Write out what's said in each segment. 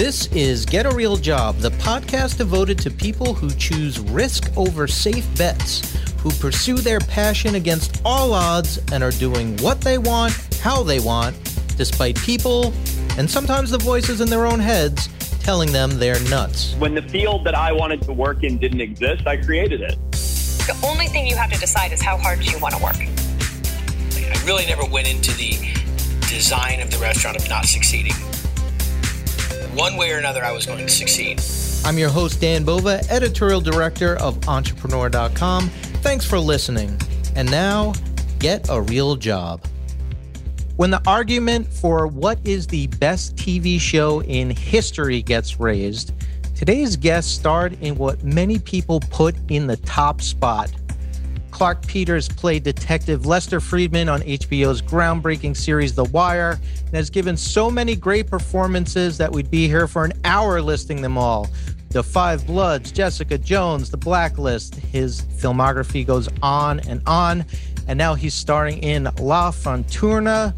This is Get a Real Job, the podcast devoted to people who choose risk over safe bets, who pursue their passion against all odds and are doing what they want, how they want, despite people and sometimes the voices in their own heads telling them they're nuts. When the field that I wanted to work in didn't exist, I created it. The only thing you have to decide is how hard do you want to work. I really never went into the design of the restaurant of not succeeding. One way or another, I was going to succeed. I'm your host, Dan Bova, editorial director of Entrepreneur.com. Thanks for listening. And now, get a real job. When the argument for what is the best TV show in history gets raised, today's guest starred in what many people put in the top spot. Clarke Peters played Detective Lester Freamon on HBO's groundbreaking series The Wire and has given so many great performances that we'd be here for an hour listing them all. The Five Bloods, Jessica Jones, The Blacklist. His filmography goes on and on. And now he's starring in La Fortuna,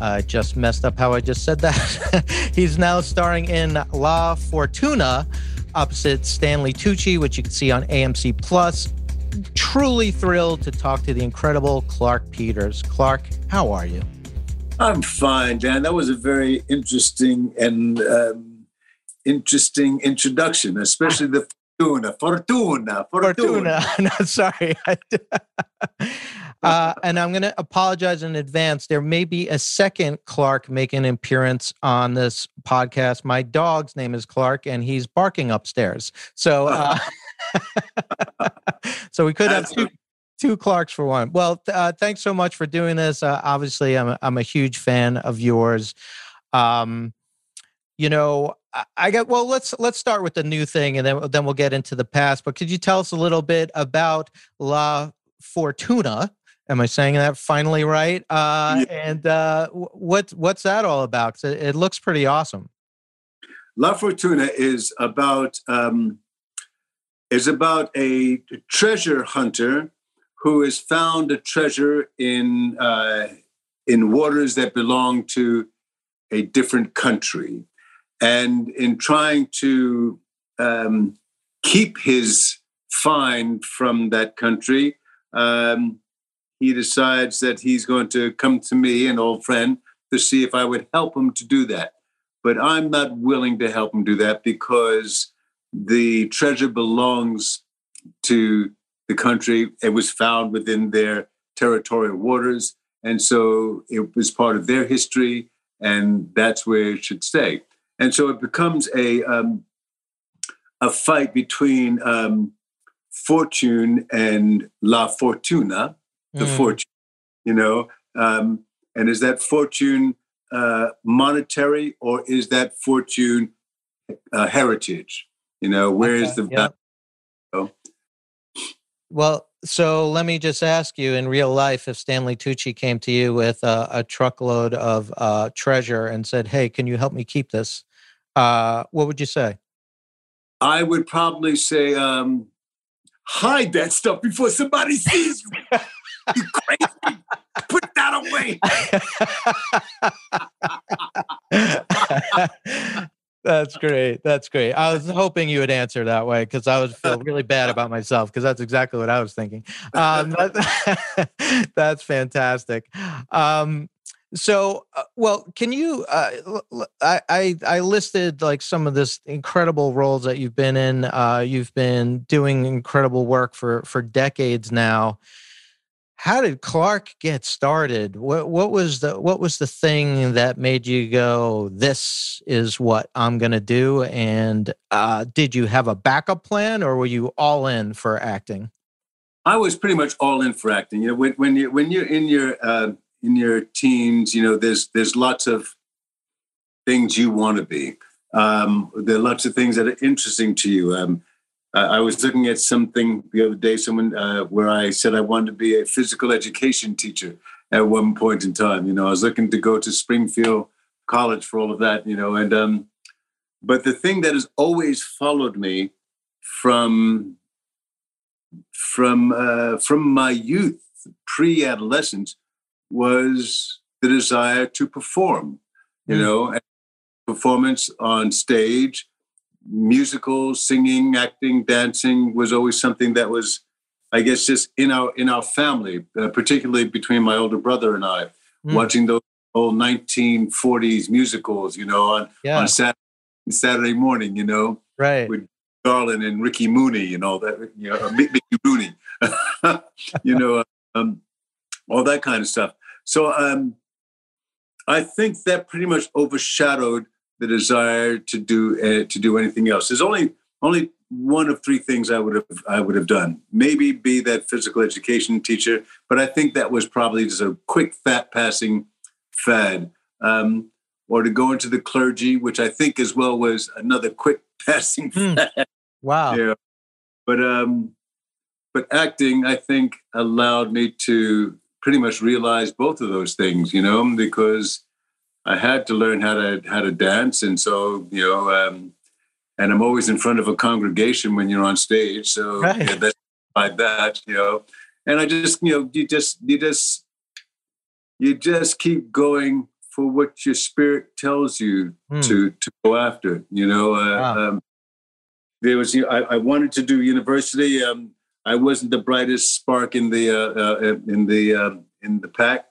I just messed up how I just said that. He's now starring in La Fortuna opposite Stanley Tucci, which you can see on AMC Plus. Truly thrilled to talk to the incredible Clarke Peters. Clarke, how are you? I'm fine, Dan. That was a very interesting and um, interesting introduction, especially the Fortuna. Fortuna. Fortuna. Fortuna. no, sorry. Uh, and I'm going to apologize in advance. There may be a second Clark making an appearance on this podcast. My dog's name is Clark, and he's barking upstairs. So, uh, so we could have two two Clarks for one. Well, uh, thanks so much for doing this. Uh, obviously, I'm a, I'm a huge fan of yours. Um, you know, I, I got well. Let's let's start with the new thing, and then then we'll get into the past. But could you tell us a little bit about La Fortuna? Am I saying that finally right? Uh, yeah. And uh, what what's that all about? It, it, looks pretty awesome. La Fortuna is about um, is about a treasure hunter who has found a treasure in uh, in waters that belong to a different country, and in trying to um, keep his find from that country. Um, he decides that he's going to come to me, an old friend, to see if I would help him to do that. But I'm not willing to help him do that because the treasure belongs to the country. It was found within their territorial waters. And so it was part of their history, and that's where it should stay. And so it becomes a, um, a fight between um, Fortune and La Fortuna, the mm. fortune, you know. Um, and is that fortune uh, monetary or is that fortune uh, heritage? You know, where okay. is the value? Well, so let me just ask you in real life if Stanley Tucci came to you with a, a truckload of uh, treasure and said, Hey, can you help me keep this? Uh, what would you say? I would probably say, um, hide that stuff before somebody sees you. you crazy? Put that away. That's great. That's great. I was hoping you would answer that way because I would feel really bad about myself because that's exactly what I was thinking. Um, that, that's fantastic. Um, so, uh, well, can you? Uh, I, I, I listed like some of this incredible roles that you've been in. Uh, you've been doing incredible work for for decades now how did Clarke get started? What what was the what was the thing that made you go, "This is what I'm going to do"? And uh, did you have a backup plan, or were you all in for acting? I was pretty much all in for acting. You know, when, when you when you're in your uh, in your teens, you know, there's there's lots of things you want to be. Um, there are lots of things that are interesting to you. Um, I was looking at something the other day, someone uh, where I said I wanted to be a physical education teacher at one point in time. You know, I was looking to go to Springfield College for all of that. You know, and um, but the thing that has always followed me from from uh, from my youth, pre-adolescence, was the desire to perform. You mm. know, performance on stage. Musicals, singing, acting, dancing was always something that was, I guess, just in our in our family, uh, particularly between my older brother and I, mm. watching those old 1940s musicals, you know, on yeah. on Saturday, Saturday morning, you know, right, with Garland and Ricky Mooney and all that, you know, Mickey Rooney, you know, um, all that kind of stuff. So um, I think that pretty much overshadowed the desire to do uh, to do anything else. There's only only one of three things I would have I would have done. Maybe be that physical education teacher, but I think that was probably just a quick fat passing fad. Um, or to go into the clergy, which I think as well was another quick passing hmm. fad. Wow. Yeah. But um, but acting, I think, allowed me to pretty much realize both of those things, you know, because I had to learn how to how to dance, and so you know, um, and I'm always in front of a congregation when you're on stage, so right. yeah, that's like that, you know, and I just you know you just you just you just keep going for what your spirit tells you mm. to to go after, you know. Uh, wow. um, there was I, I, wanted to do university. Um, I wasn't the brightest spark in the uh, uh, in the uh, in the pack,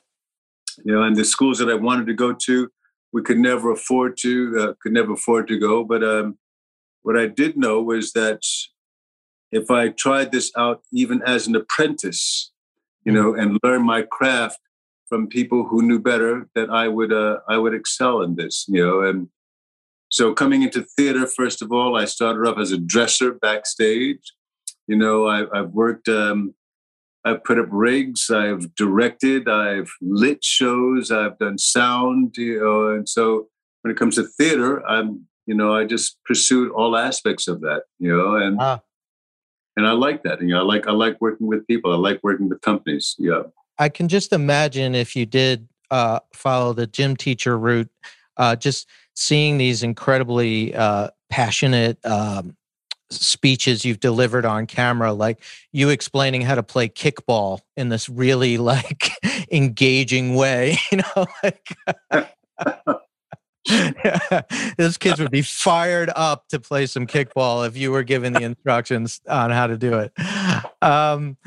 you know. And the schools that I wanted to go to, we could never afford to uh, could never afford to go. But um, what I did know was that if I tried this out, even as an apprentice, you know, and learn my craft from people who knew better, that I would uh, I would excel in this, you know. And so coming into theater, first of all, I started off as a dresser backstage. You know, I, have worked, um, I've put up rigs, I've directed, I've lit shows, I've done sound, you know, and so when it comes to theater, I'm, you know, I just pursued all aspects of that, you know, and ah. and I like that. You know, I like I like working with people. I like working with companies. Yeah. I can just imagine if you did uh, follow the gym teacher route, uh, just seeing these incredibly uh, passionate um, speeches you've delivered on camera like you explaining how to play kickball in this really like engaging way you know like those kids would be fired up to play some kickball if you were given the instructions on how to do it. Um,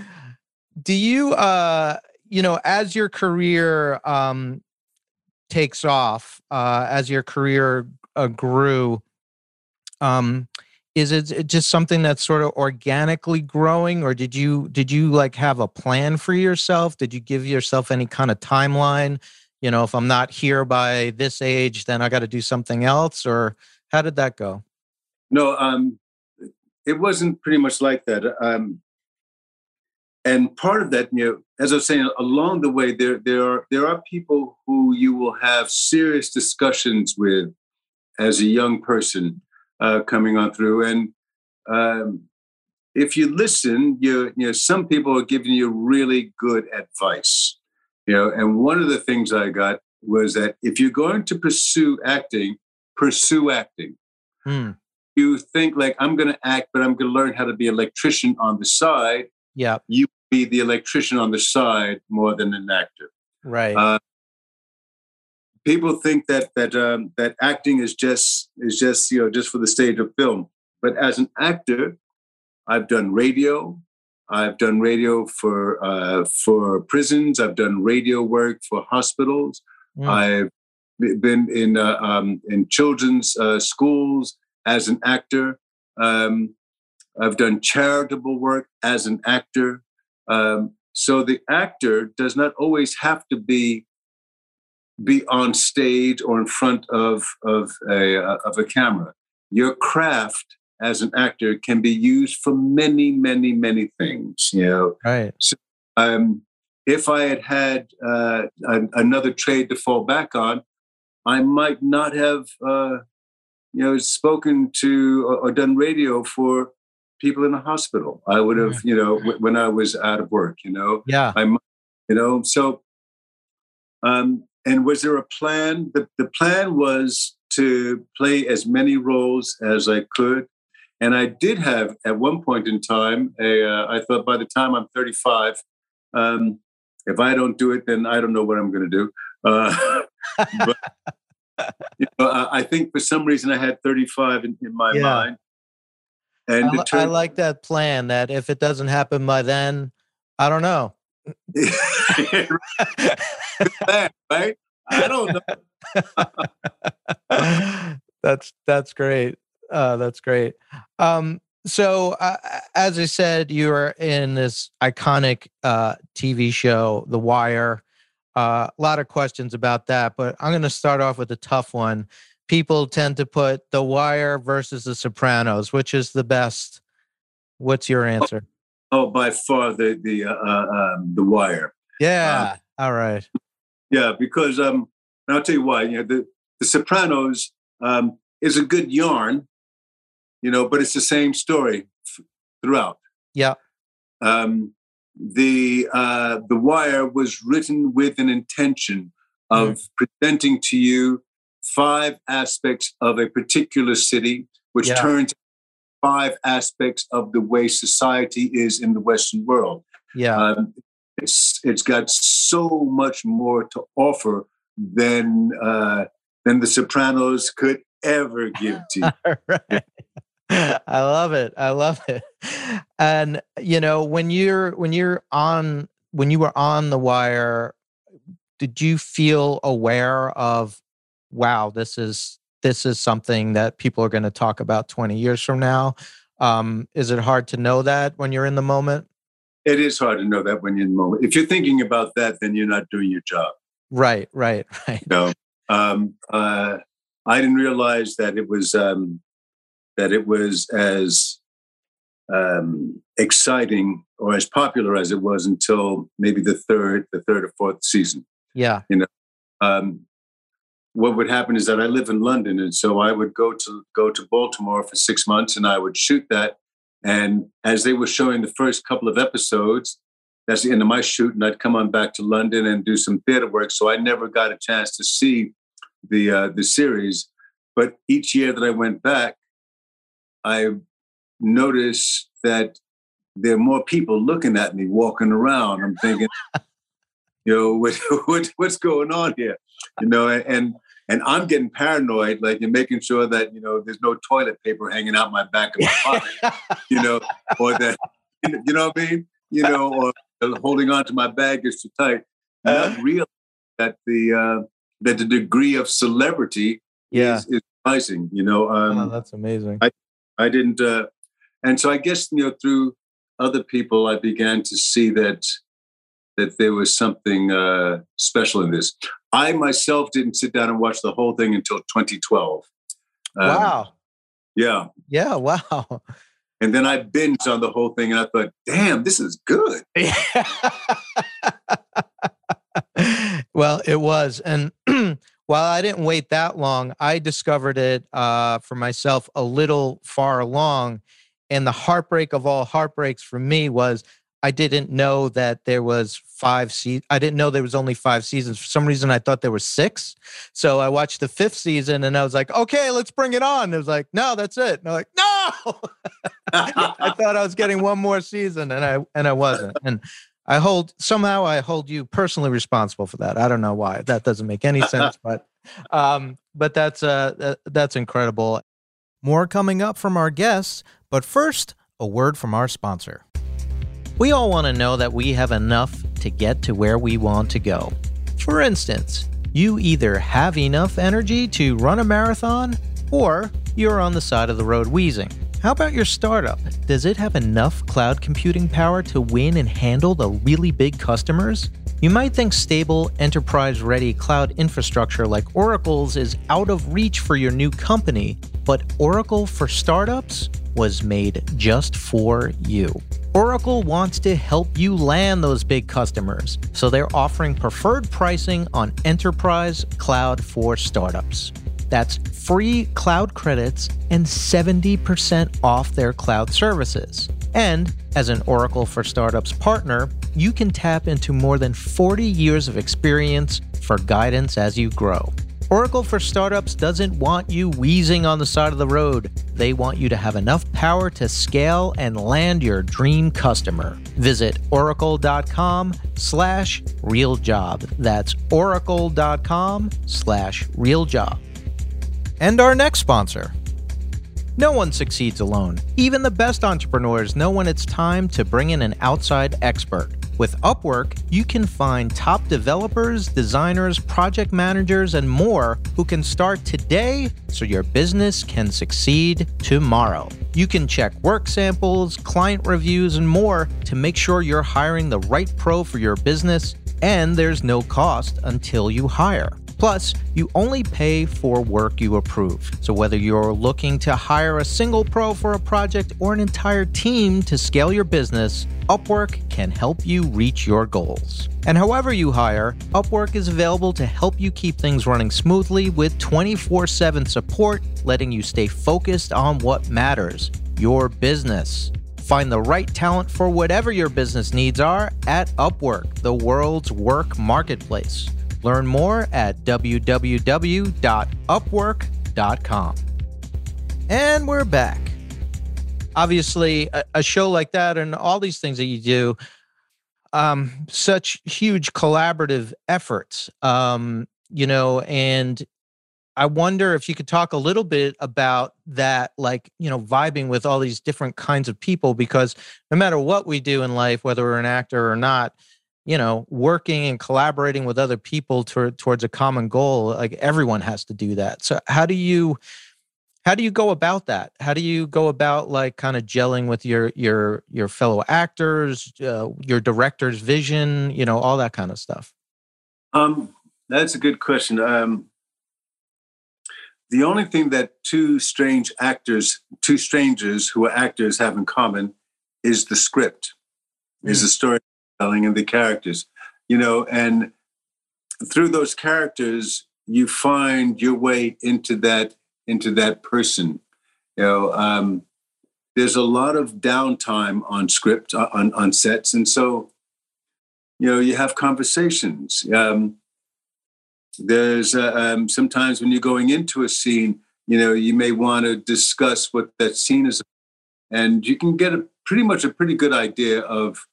do you uh you know as your career um takes off uh as your career uh, grew um is it just something that's sort of organically growing or did you did you like have a plan for yourself? Did you give yourself any kind of timeline? You know if i'm not here by this age then i got to do something else or how did that go? No um it wasn't pretty much like that um and part of that you know as i was saying along the way there there are there are people who you will have serious discussions with as a young person uh, coming on through. And um, if you listen, you, you know, some people are giving you really good advice. You know, and one of the things I got was that if you're going to pursue acting, pursue acting. Hmm. You think like I'm going to act, but I'm going to learn how to be an electrician on the side. Yeah, you be the electrician on the side more than an actor. Right. Uh, people think that that um, that acting is just is just you know just for the stage of film. But as an actor, I've done radio. I've done radio for uh, for prisons. I've done radio work for hospitals. Mm. I've been in uh, um, in children's uh, schools as an actor. Um, I've done charitable work as an actor. Um, so the actor does not always have to be be on stage or in front of of a uh, of a camera. Your craft as an actor can be used for many, many, many things. You know, right. So, um, if I had had uh, another trade to fall back on, I might not have, uh, you know, spoken to or, or, done radio for people in the hospital. I would have, you know, w- when I was out of work. You know, yeah, I, might, you know, so um, and was there a plan? The, the plan was to play as many roles as I could. And I did have, at one point in time, a, uh, I thought by the time I'm 35, um, if I don't do it, then I don't know what I'm going to do. Uh, but, you know, I, I think for some reason I had 35 in, in my Yeah. mind. And I, I like that plan. That if it doesn't happen by then, I don't know. right? I don't know. that's that's great. Uh, that's great. Um, so uh, as I said, you are in this iconic uh, TV show, The Wire. Uh, a lot of questions about that, but I'm going to start off with a tough one. People tend to put The Wire versus The Sopranos, which is the best. What's your answer? Oh, by far the the uh, uh, um, the wire. Yeah. All right. Yeah, because um, and I'll tell you why. You know, the the Sopranos um, is a good yarn, you know, but it's the same story f- throughout. Yeah. Um, the uh, the Wire was written with an intention of presenting to you five aspects of a particular city, which Yeah. turns five aspects of the way society is in the Western world. Yeah. Um, it's it's got so much more to offer than uh, than the Sopranos could ever give to you. right. I love it. I love it. And you know, when you're when you're on when you were on the wire, did you feel aware of wow, this is this is something that people are going to talk about 20 years from now? Um, is it hard to know that when you're in the moment? It is hard to know that when you're in the moment. If you're thinking about that, then you're not doing your job. Right, right, right. No, um, uh, I didn't realize that it was um, that it was as um, exciting or as popular as it was until maybe the third, the third or fourth season. Yeah. You know, um, what would happen is that I live in London, and so I would go to go to Baltimore for six months, and I would shoot that. And as they were showing the first couple of episodes, that's the end of my shoot, and I'd come on back to London and do some theater work. So I never got a chance to see the uh, the series. But each year that I went back, I noticed that there are more people looking at me walking around. I'm thinking, you know, what, what what's going on here? You know, and and I'm getting paranoid, like you're making sure that you know there's no toilet paper hanging out my back of my pocket, you know, or that you know what I mean, you know, or holding on to my bag is too tight. Not real that the uh, that the degree of celebrity yeah. is, is rising. You know, um, oh, that's amazing. I didn't, uh, and so I guess you know through other people, I began to see that that there was something uh, special in this. I myself didn't sit down and watch the whole thing until 2012. Um, wow. Yeah, Yeah, wow. and then I binged on the whole thing, and I thought, "Damn, this is good." Yeah. well, it was. And while I didn't wait that long, I discovered it uh, for myself a little far along. And the heartbreak of all heartbreaks for me was I didn't know that there was five seasons. I didn't know there was only five seasons. For some reason, I thought there were six. So I watched the fifth season and I was like, okay, let's bring it on. It was like, no, that's it. And I'm like, no. I thought I was getting one more season and I and I wasn't. And I hold somehow I hold you personally responsible for that. I don't know why. That doesn't make any sense, but um but that's uh, that's incredible. More coming up from our guests, but first, a word from our sponsor. We all want to know that we have enough to get to where we want to go. For instance, you either have enough energy to run a marathon or you're on the side of the road wheezing. How about your startup? Does it have enough cloud computing power to win and handle the really big customers? You might think stable, enterprise ready cloud infrastructure like Oracle's is out of reach for your new company, but Oracle for Startups was made just for you. Oracle wants to help you land those big customers, so they're offering preferred pricing on enterprise cloud for startups. That's free cloud credits and 70% off their cloud services. And as an Oracle for Startups partner, you can tap into more than 40 years of experience for guidance as you grow. Oracle for Startups doesn't want you wheezing on the side of the road. They want you to have enough power to scale and land your dream customer. Visit oracle.com slash realjob. That's oracle.com slash realjob. And our next sponsor. No one succeeds alone. Even the best entrepreneurs know when it's time to bring in an outside expert. With Upwork, you can find top developers, designers, project managers, and more who can start today so your business can succeed tomorrow. You can check work samples, client reviews, and more to make sure you're hiring the right pro for your business, and there's no cost until you hire. Plus, you only pay for work you approve. So, whether you're looking to hire a single pro for a project or an entire team to scale your business, Upwork can help you reach your goals. And however you hire, Upwork is available to help you keep things running smoothly with 24 7 support, letting you stay focused on what matters your business. Find the right talent for whatever your business needs are at Upwork, the world's work marketplace. Learn more at www.upwork.com. And we're back. Obviously, a, a, show like that and all these things that you do, um, such huge collaborative efforts, um, you know, and I wonder if you could talk a little bit about that, like, you know, vibing with all these different kinds of people, because no matter what we do in life, whether we're an actor or not, you know working and collaborating with other people to, towards a common goal like everyone has to do that. So how do you how do you go about that? How do you go about like kind of gelling with your your your fellow actors uh, your director's vision you know all that kind of stuff? Um that's a good question. Um the only thing that two strange actors two strangers who are actors have in common is the script mm. is the story and the characters, you know, and through those characters, you find your way into that into that person. You know, um, there's a lot of downtime on script uh, on on sets, and so you know you have conversations. Um, there's uh, um, sometimes when you're going into a scene, you know, you may want to discuss what that scene is, and you can get a pretty much a pretty good idea of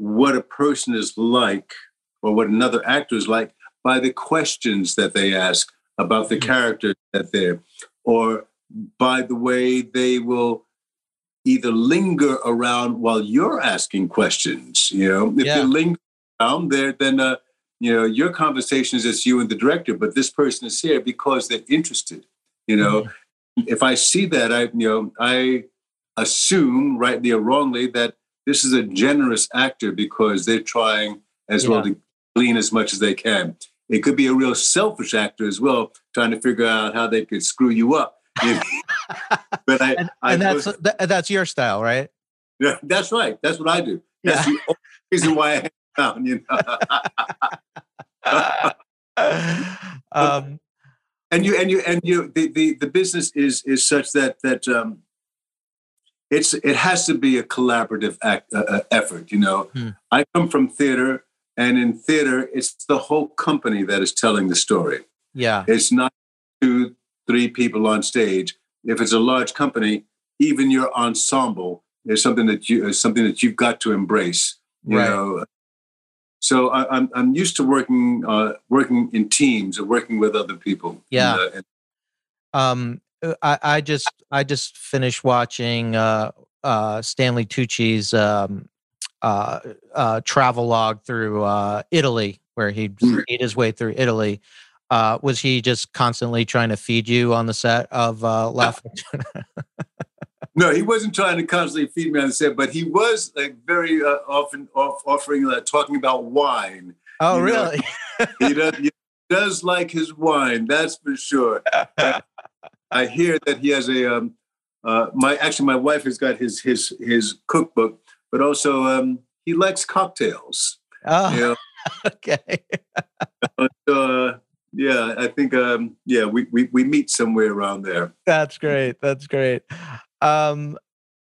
what a person is like or what another actor is like by the questions that they ask about the character that they're or by the way they will either linger around while you're asking questions you know if yeah. they linger around there then uh, you know your conversation is just you and the director but this person is here because they're interested you know mm-hmm. if i see that i you know i assume rightly or wrongly that this is a generous actor because they're trying as yeah. well to glean as much as they can. It could be a real selfish actor as well, trying to figure out how they could screw you up. but I, and, I and that's was, that's your style, right? Yeah, that's right. That's what I do. That's yeah. the reason why I hang around. You know. um, and you and you and you the, the the business is is such that that um it's it has to be a collaborative act, uh, uh, effort. You know, hmm. I come from theater, and in theater, it's the whole company that is telling the story. Yeah, it's not two, three people on stage. If it's a large company, even your ensemble is something that you is something that you've got to embrace. You right. know, so I, am I'm, I'm used to working uh, working in teams or working with other people. Yeah. And, uh, and, um, I, I just I just finished watching uh, uh, Stanley Tucci's um, uh, uh, travel log through uh, Italy, where he mm. made his way through Italy. Uh, was he just constantly trying to feed you on the set of uh, La no, he wasn't trying to constantly feed me on the set, but he was like very uh, often off, offering, uh, talking about wine. Oh, really? he, does, he does like his wine, that's for sure. I hear that he has a um, uh, my actually my wife has got his his his cookbook, but also um, he likes cocktails. Oh, you know? okay. uh, yeah, I think um, yeah we, we we meet somewhere around there. That's great. That's great. Um,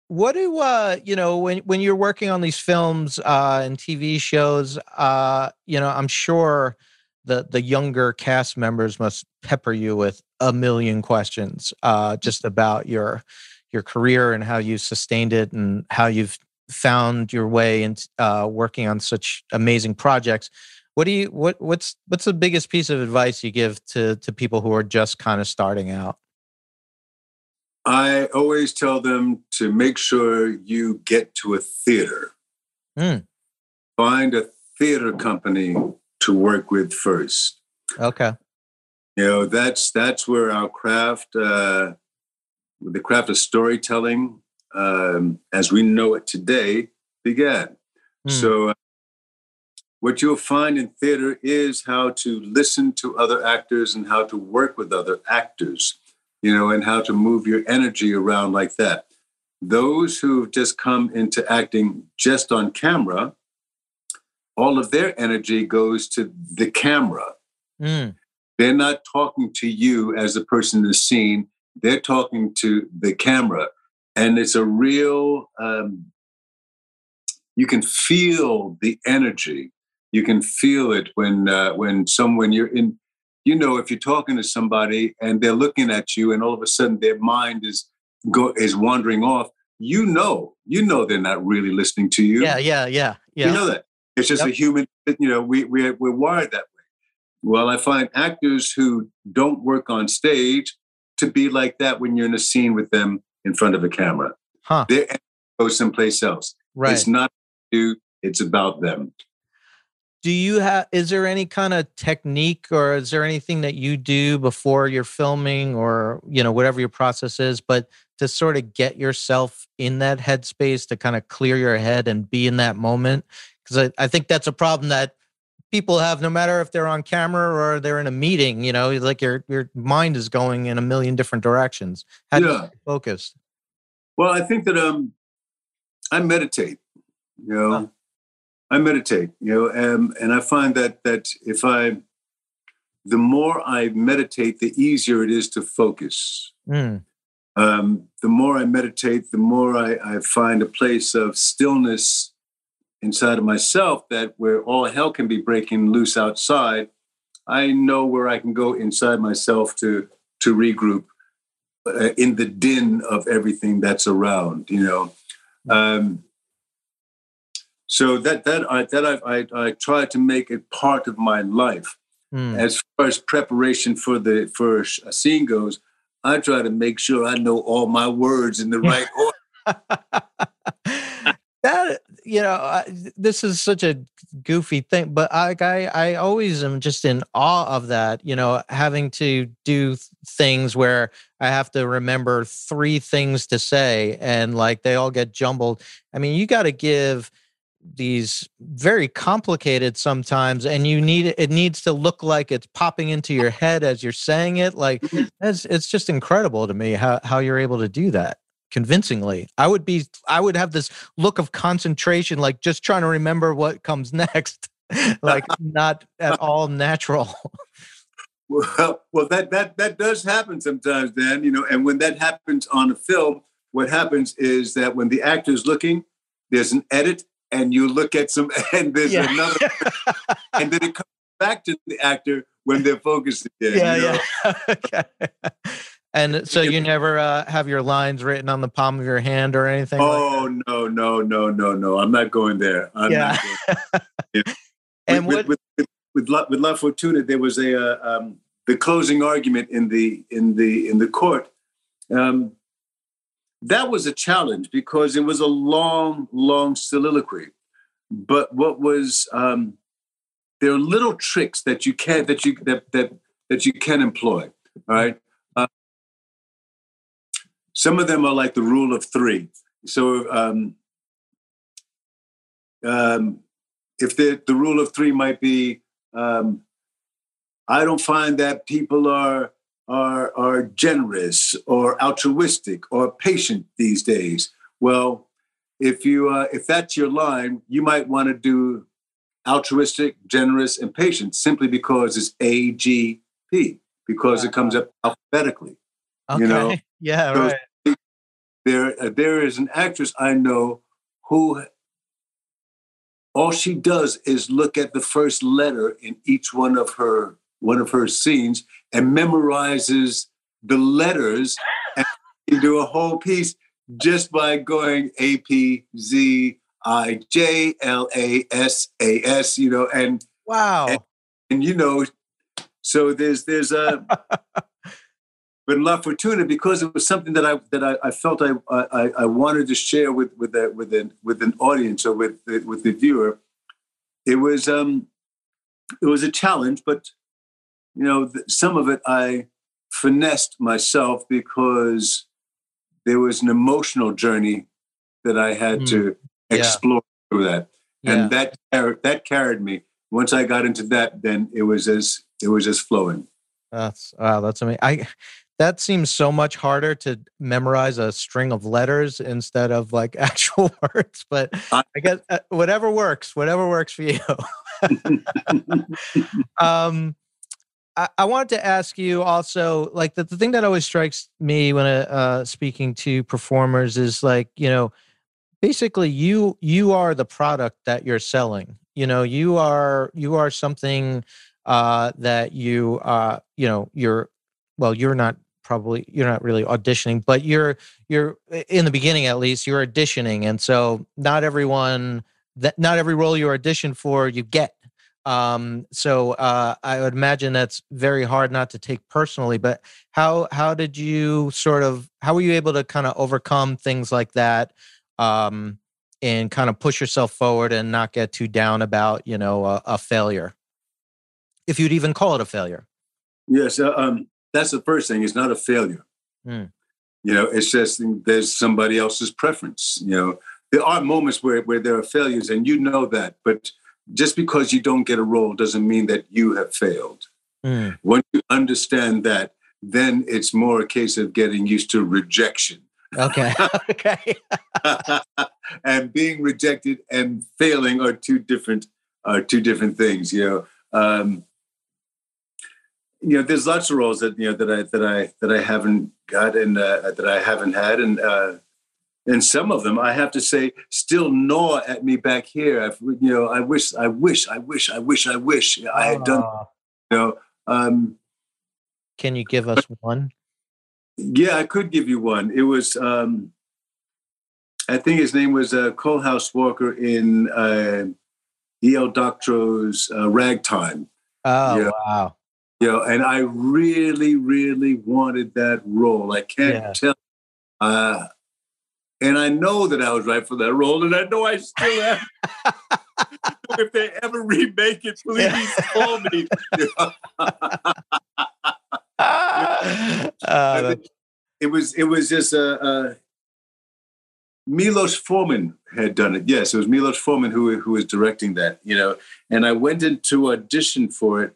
what do uh you know when when you're working on these films uh and tv shows uh you know i'm sure the the younger cast members must pepper you with a million questions uh, just about your your career and how you sustained it and how you've found your way in uh, working on such amazing projects. What do you what what's what's the biggest piece of advice you give to to people who are just kind of starting out? I always tell them to make sure you get to a theater. Mm. Find a theater company to work with first. Okay. You know, that's that's where our craft, uh, the craft of storytelling, um, as we know it today, began. Mm. So, uh, what you'll find in theater is how to listen to other actors and how to work with other actors, you know, and how to move your energy around like that. Those who've just come into acting just on camera, all of their energy goes to the camera. Mm. They're not talking to you as the person in the scene, they're talking to the camera. And it's a real, um, you can feel the energy. You can feel it when uh, when someone you're in, you know, if you're talking to somebody and they're looking at you, and all of a sudden their mind is go is wandering off. You know, you know they're not really listening to you. Yeah, yeah, yeah, yeah. You know that. It's just Yep. a human, you know, we, we're, we're wired that way. Well, I find actors who don't work on stage to be like that when you're in a scene with them in front of a camera. Huh. Energy goes someplace else. Right. It's not you, it's about them. do you have is there any kind of technique or is there anything that you do before you're filming or you know whatever your process is but to sort of get yourself in that headspace to kind of clear your head and be in that moment because I, I think that's a problem that people have no matter if they're on camera or they're in a meeting you know like your your mind is going in a million different directions how do you Yeah. focused Well, I think that um, I meditate. You know, Huh. I meditate. You know, and and I find that that if I, the more I meditate, the easier it is to focus. Mm, Um, the more I meditate, the more I, I find a place of stillness inside of myself. That where all hell can be breaking loose outside, I know where I can go inside myself to to regroup uh, in the din of everything that's around. You know, um, so that that I that I, I I try to make it part of my life mm. as far as preparation for the for a scene goes. I try to make sure I know all my words in the right order. that you know I, this is such a goofy thing but I, I i always am just in awe of that you know having to do th- things where i have to remember three things to say and like they all get jumbled. I mean you got to give these very complicated sometimes and you need it it needs to look like it's popping into your head as you're saying it like it's, it's just incredible to me how, how you're able to do that convincingly i would be i would have this look of concentration like just trying to remember what comes next like not at all natural Well, well, that that that does happen sometimes, Dan. You know, and when that happens on a film, what happens is that when the actor is looking, there's an edit, and you look at some, and there's Yeah. another, and then it comes back to the actor when they're focused again. yeah you know? yeah okay and so you never uh, have your lines written on the palm of your hand or anything like Oh no, no, no, no, no! I'm not going there. I'm Yeah. not going Yeah. and with, what with, with, with, La, with La Fortuna, there was a uh, um, the closing argument in the in the in the court. Um, that was a challenge because it was a long, long soliloquy. But what was um, there are little tricks that you can't that you that that that you can employ. All right. Some of them are like the rule of three. So um, um, if the, the rule of three might be um, i don't find that people are are are generous or altruistic or patient these days. Well if you uh, if that's your line you might want to do altruistic generous and patient simply because it's a g p because it comes up alphabetically okay. you know, yeah those- right there uh, there is an actress I know who all she does is look at the first letter in each one of her one of her scenes and memorizes the letters and do a whole piece just by going A P Z I J L A S A S you know and wow. and you know so there's there's a but in La Fortuna, because it was something that I that I, I felt I, I I wanted to share with with a, with an with an audience or with the, with the viewer, it was um it was a challenge, but you know some of it I finessed myself because there was an emotional journey that I had mm. to explore yeah. through that, yeah. and that that carried me. Once I got into that, then it was as it was just flowing. That's wow, that's amazing. I that seems so much harder to memorize a string of letters instead of like actual words. But I guess uh, whatever works, whatever works for you. um, I, I, wanted to ask you also, like the, the thing that always strikes me when uh, uh, speaking to performers is like, you know, basically you you are the product that you're selling. You know, you are you are something uh, that you uh, you know you're well you're not probably you're not really auditioning but you're you're in the beginning at least you're auditioning and so not everyone that not every role you audition for you get. Um so uh i would imagine that's very hard not to take personally but how how did you sort of how were you able to kind of overcome things like that um and kind of push yourself forward and not get too down about you know a, a failure? If you'd even call it a failure. Yes uh, um that's the first thing. It's not a failure. Mm. You know, it's just there's somebody else's preference. You know, there are moments where, where there are failures, and you know that. But just because you don't get a role doesn't mean that you have failed. Mm. Once you understand that, then it's more a case of getting used to rejection. Okay. okay. and being rejected and failing are two different are two different things. You know, um, you know, there's lots of roles that you know that I that I that I haven't got and uh, that I haven't had, and uh, and some of them I have to say still gnaw at me back here. I've, you know, I wish, I wish, I wish, I wish, I wish I had done. You know, um, can you give us one? Yeah, I could give you one. It was, um, I think his name was uh, Coalhouse Walker in uh, E.L. Doctorow's uh, Ragtime. Oh, wow you know, and I really, really wanted that role. I can't yeah. tell. Uh, and I know that I was right for that role, and I know I still am. if they ever remake it, please call me. uh, it was it was just a, a Milos Forman had done it. Yes, it was Milos Forman who who was directing that. You know, and I went into audition for it,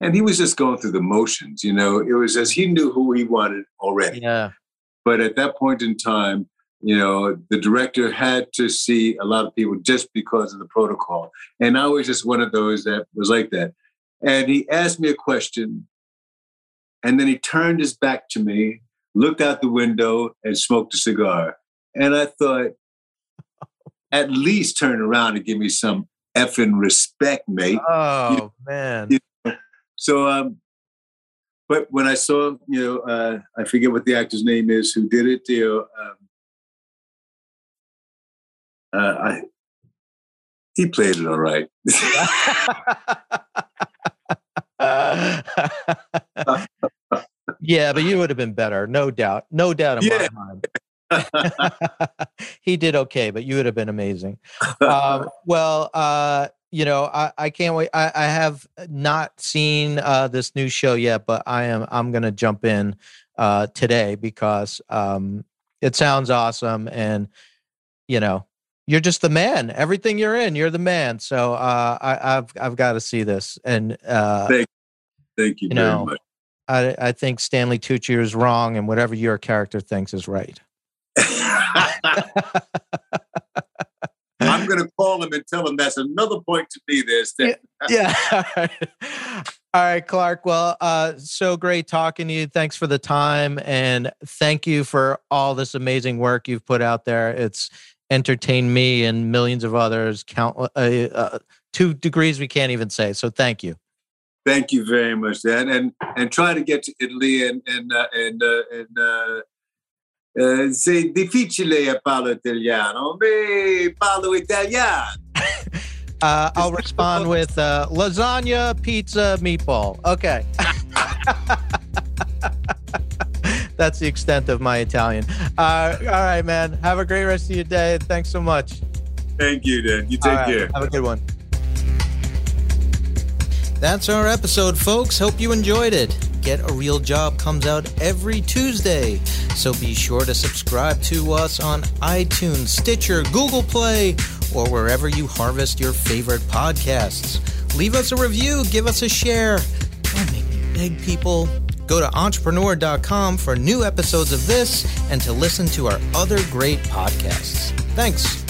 and he was just going through the motions you know it was as he knew who he wanted already. Yeah. But at that point in time you know the director had to see a lot of people just because of the protocol. And i was just one of those that was like that. And he asked me a question and then he turned his back to me looked out the window and smoked a cigar. And i thought at least turn around and give me some effing respect mate. Oh you, man. you so, um, but when I saw, you know, uh, I forget what the actor's name is who did it. You know, um, uh, I he played it all right. yeah, but you would have been better, no doubt, no doubt in yeah. my mind. he did okay, but you would have been amazing. Um, well, uh, you know, I, I can't wait. I, I have not seen uh, this new show yet, but I am I'm gonna jump in uh, today because um, it sounds awesome, and you know, you're just the man. Everything you're in, you're the man. So uh, I, have I've got to see this, and uh, thank, thank you, you know, much. I I think Stanley Tucci is wrong, and whatever your character thinks is right. Going to call him and tell him that's another point to be there. Yeah. yeah. All right, Clarke. Well, uh, so great talking to you. Thanks for the time, and thank you for all this amazing work you've put out there. It's entertained me and millions of others. Count uh, uh, two degrees we can't even say. So thank you. Thank you very much, Dan, and and try to get to Italy and and uh, and uh, and uh, Eh, c'est difficile italiano, mais parlo italiano. uh, I'll respond with uh, lasagna, pizza, meatball. Okay. that's the extent of my Italian. Uh, all right, man. Have a great rest of your day. Thanks so much. Thank you, Dan. You take right, care. Have a good one. That's our episode, folks. Hope you enjoyed it. Get a Real Job comes out every Tuesday, so be sure to subscribe to us on iTunes, Stitcher, Google Play, or wherever you harvest your favorite podcasts. Leave us a review, give us a share. Don't make me beg people. Go to entrepreneur.com for new episodes of this and to listen to our other great podcasts. Thanks.